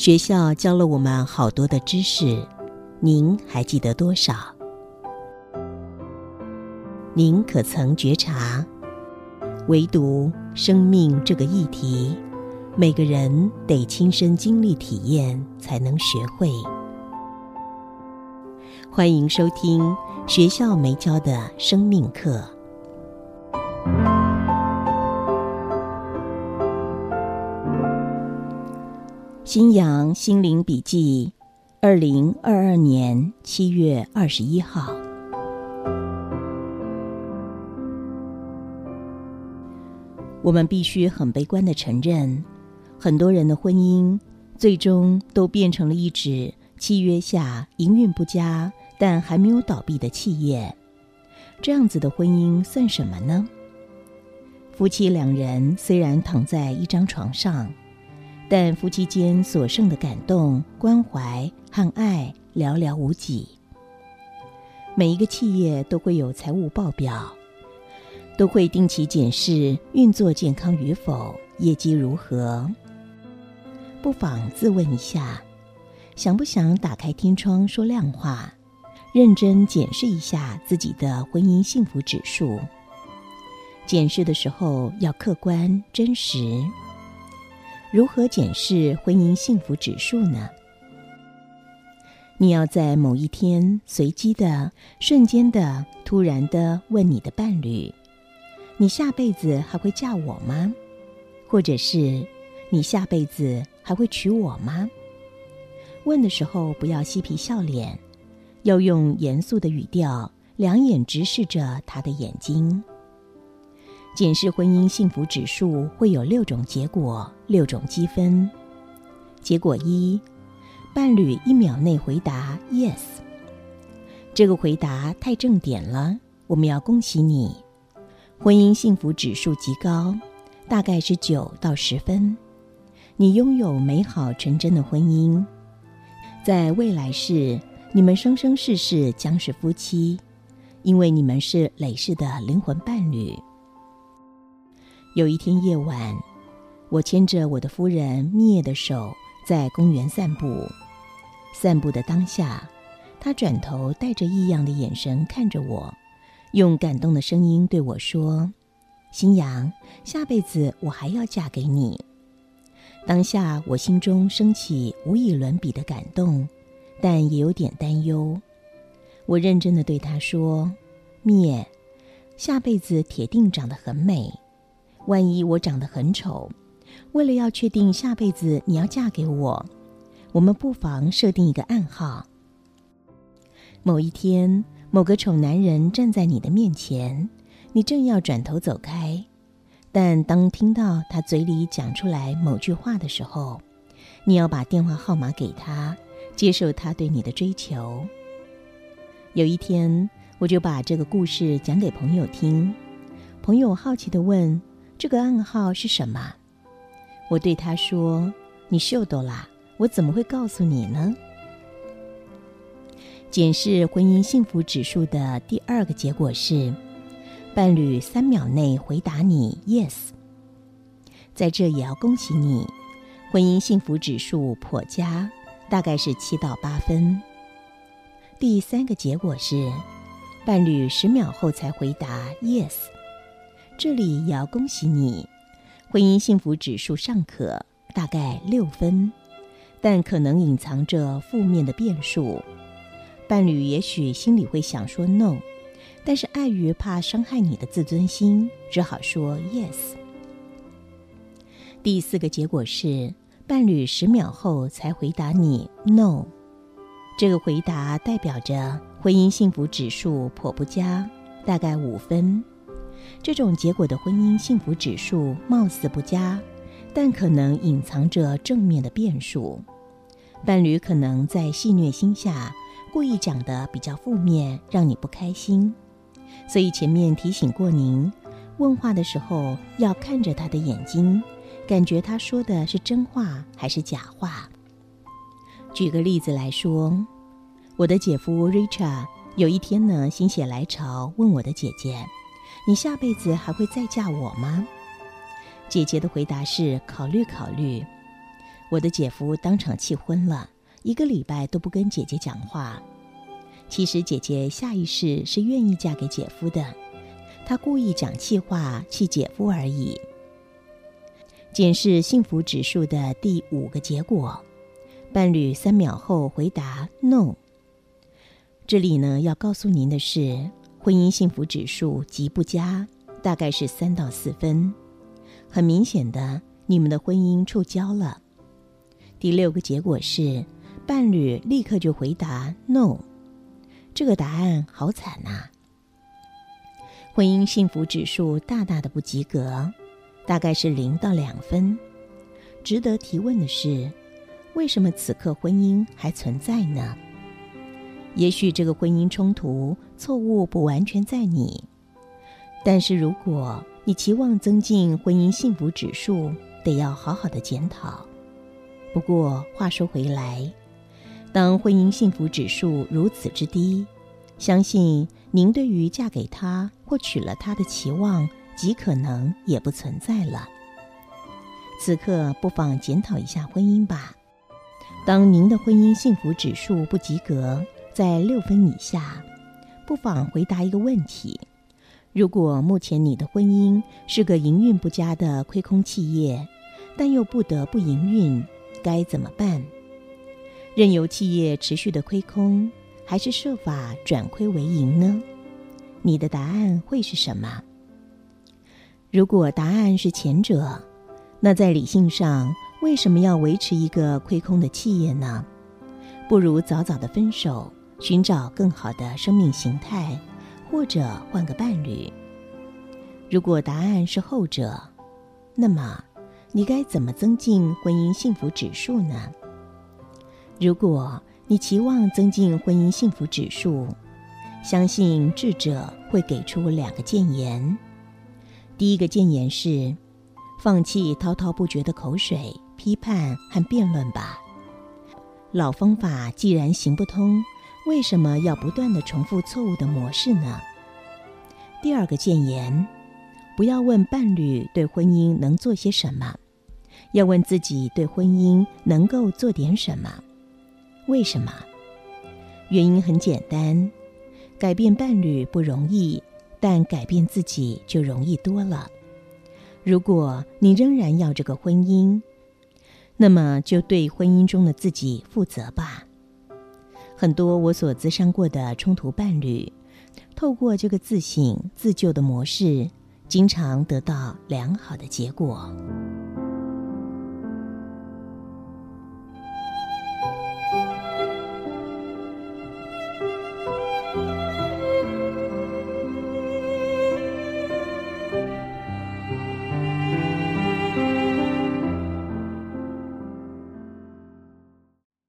学校教了我们好多的知识，您还记得多少？您可曾觉察，唯独生命这个议题，每个人得亲身经历体验才能学会。欢迎收听学校没教的生命课。新阳心灵笔记，二零二二年七月二十一号。我们必须很悲观的承认，很多人的婚姻最终都变成了一纸契约下营运不佳但还没有倒闭的企业。这样子的婚姻算什么呢？夫妻两人虽然躺在一张床上。但夫妻间所剩的感动、关怀和爱寥寥无几。每一个企业都会有财务报表，都会定期检视运作健康与否、业绩如何。不妨自问一下：想不想打开天窗说亮话，认真检视一下自己的婚姻幸福指数？检视的时候要客观真实。如何检视婚姻幸福指数呢？你要在某一天随机的、瞬间的、突然的问你的伴侣：“你下辈子还会嫁我吗？”或者是“你下辈子还会娶我吗？”问的时候不要嬉皮笑脸，要用严肃的语调，两眼直视着他的眼睛。检视婚姻幸福指数会有六种结果，六种积分。结果一，伴侣一秒内回答 yes，这个回答太正点了，我们要恭喜你，婚姻幸福指数极高，大概是九到十分。你拥有美好纯真的婚姻，在未来世，你们生生世世将是夫妻，因为你们是累世的灵魂伴侣。有一天夜晚，我牵着我的夫人蜜叶的手在公园散步。散步的当下，她转头带着异样的眼神看着我，用感动的声音对我说：“新阳，下辈子我还要嫁给你。”当下我心中升起无以伦比的感动，但也有点担忧。我认真的对她说：“蜜叶，下辈子铁定长得很美。”万一我长得很丑，为了要确定下辈子你要嫁给我，我们不妨设定一个暗号。某一天，某个丑男人站在你的面前，你正要转头走开，但当听到他嘴里讲出来某句话的时候，你要把电话号码给他，接受他对你的追求。有一天，我就把这个故事讲给朋友听，朋友好奇的问。这个暗号是什么？我对他说：“你秀逗啦，我怎么会告诉你呢？”检视婚姻幸福指数的第二个结果是，伴侣三秒内回答你 “yes”。在这也要恭喜你，婚姻幸福指数颇佳，大概是七到八分。第三个结果是，伴侣十秒后才回答 “yes”。这里也要恭喜你，婚姻幸福指数尚可，大概六分，但可能隐藏着负面的变数。伴侣也许心里会想说 no，但是碍于怕伤害你的自尊心，只好说 yes。第四个结果是，伴侣十秒后才回答你 no，这个回答代表着婚姻幸福指数颇不佳，大概五分。这种结果的婚姻幸福指数貌似不佳，但可能隐藏着正面的变数。伴侣可能在戏虐心下故意讲的比较负面，让你不开心。所以前面提醒过您，问话的时候要看着他的眼睛，感觉他说的是真话还是假话。举个例子来说，我的姐夫 Richard 有一天呢心血来潮问我的姐姐。你下辈子还会再嫁我吗？姐姐的回答是考虑考虑。我的姐夫当场气昏了，一个礼拜都不跟姐姐讲话。其实姐姐下意识是愿意嫁给姐夫的，她故意讲气话气姐夫而已。检视幸福指数的第五个结果，伴侣三秒后回答 “no”。这里呢，要告诉您的是，婚姻幸福指数极不佳，大概是三到四分。很明显的，你们的婚姻触礁了。第六个结果是，伴侣立刻就回答 “no”，这个答案好惨呐！婚姻幸福指数大大的不及格，大概是零到两分。值得提问的是，为什么此刻婚姻还存在呢？也许这个婚姻冲突错误不完全在你，但是如果你期望增进婚姻幸福指数，得要好好的检讨。不过话说回来，当婚姻幸福指数如此之低，相信您对于嫁给他或娶了他的期望极可能也不存在了。此刻不妨检讨一下婚姻吧。当您的婚姻幸福指数不及格，在六分以下，不妨回答一个问题：如果目前你的婚姻是个营运不佳的亏空企业，但又不得不营运。该怎么办？任由企业持续的亏空，还是设法转亏为盈呢？你的答案会是什么？如果答案是前者，那在理性上，为什么要维持一个亏空的企业呢？不如早早的分手，寻找更好的生命形态，或者换个伴侣。如果答案是后者，那么。你该怎么增进婚姻幸福指数呢？如果你期望增进婚姻幸福指数，相信智者会给出两个谏言。第一个谏言是：放弃滔滔不绝的口水批判和辩论吧。老方法既然行不通，为什么要不断的重复错误的模式呢？第二个谏言。不要问伴侣对婚姻能做些什么，要问自己对婚姻能够做点什么。为什么？原因很简单，改变伴侣不容易，但改变自己就容易多了。如果你仍然要这个婚姻，那么就对婚姻中的自己负责吧。很多我所咨商过的冲突伴侣，透过这个自省自救的模式。经常得到良好的结果。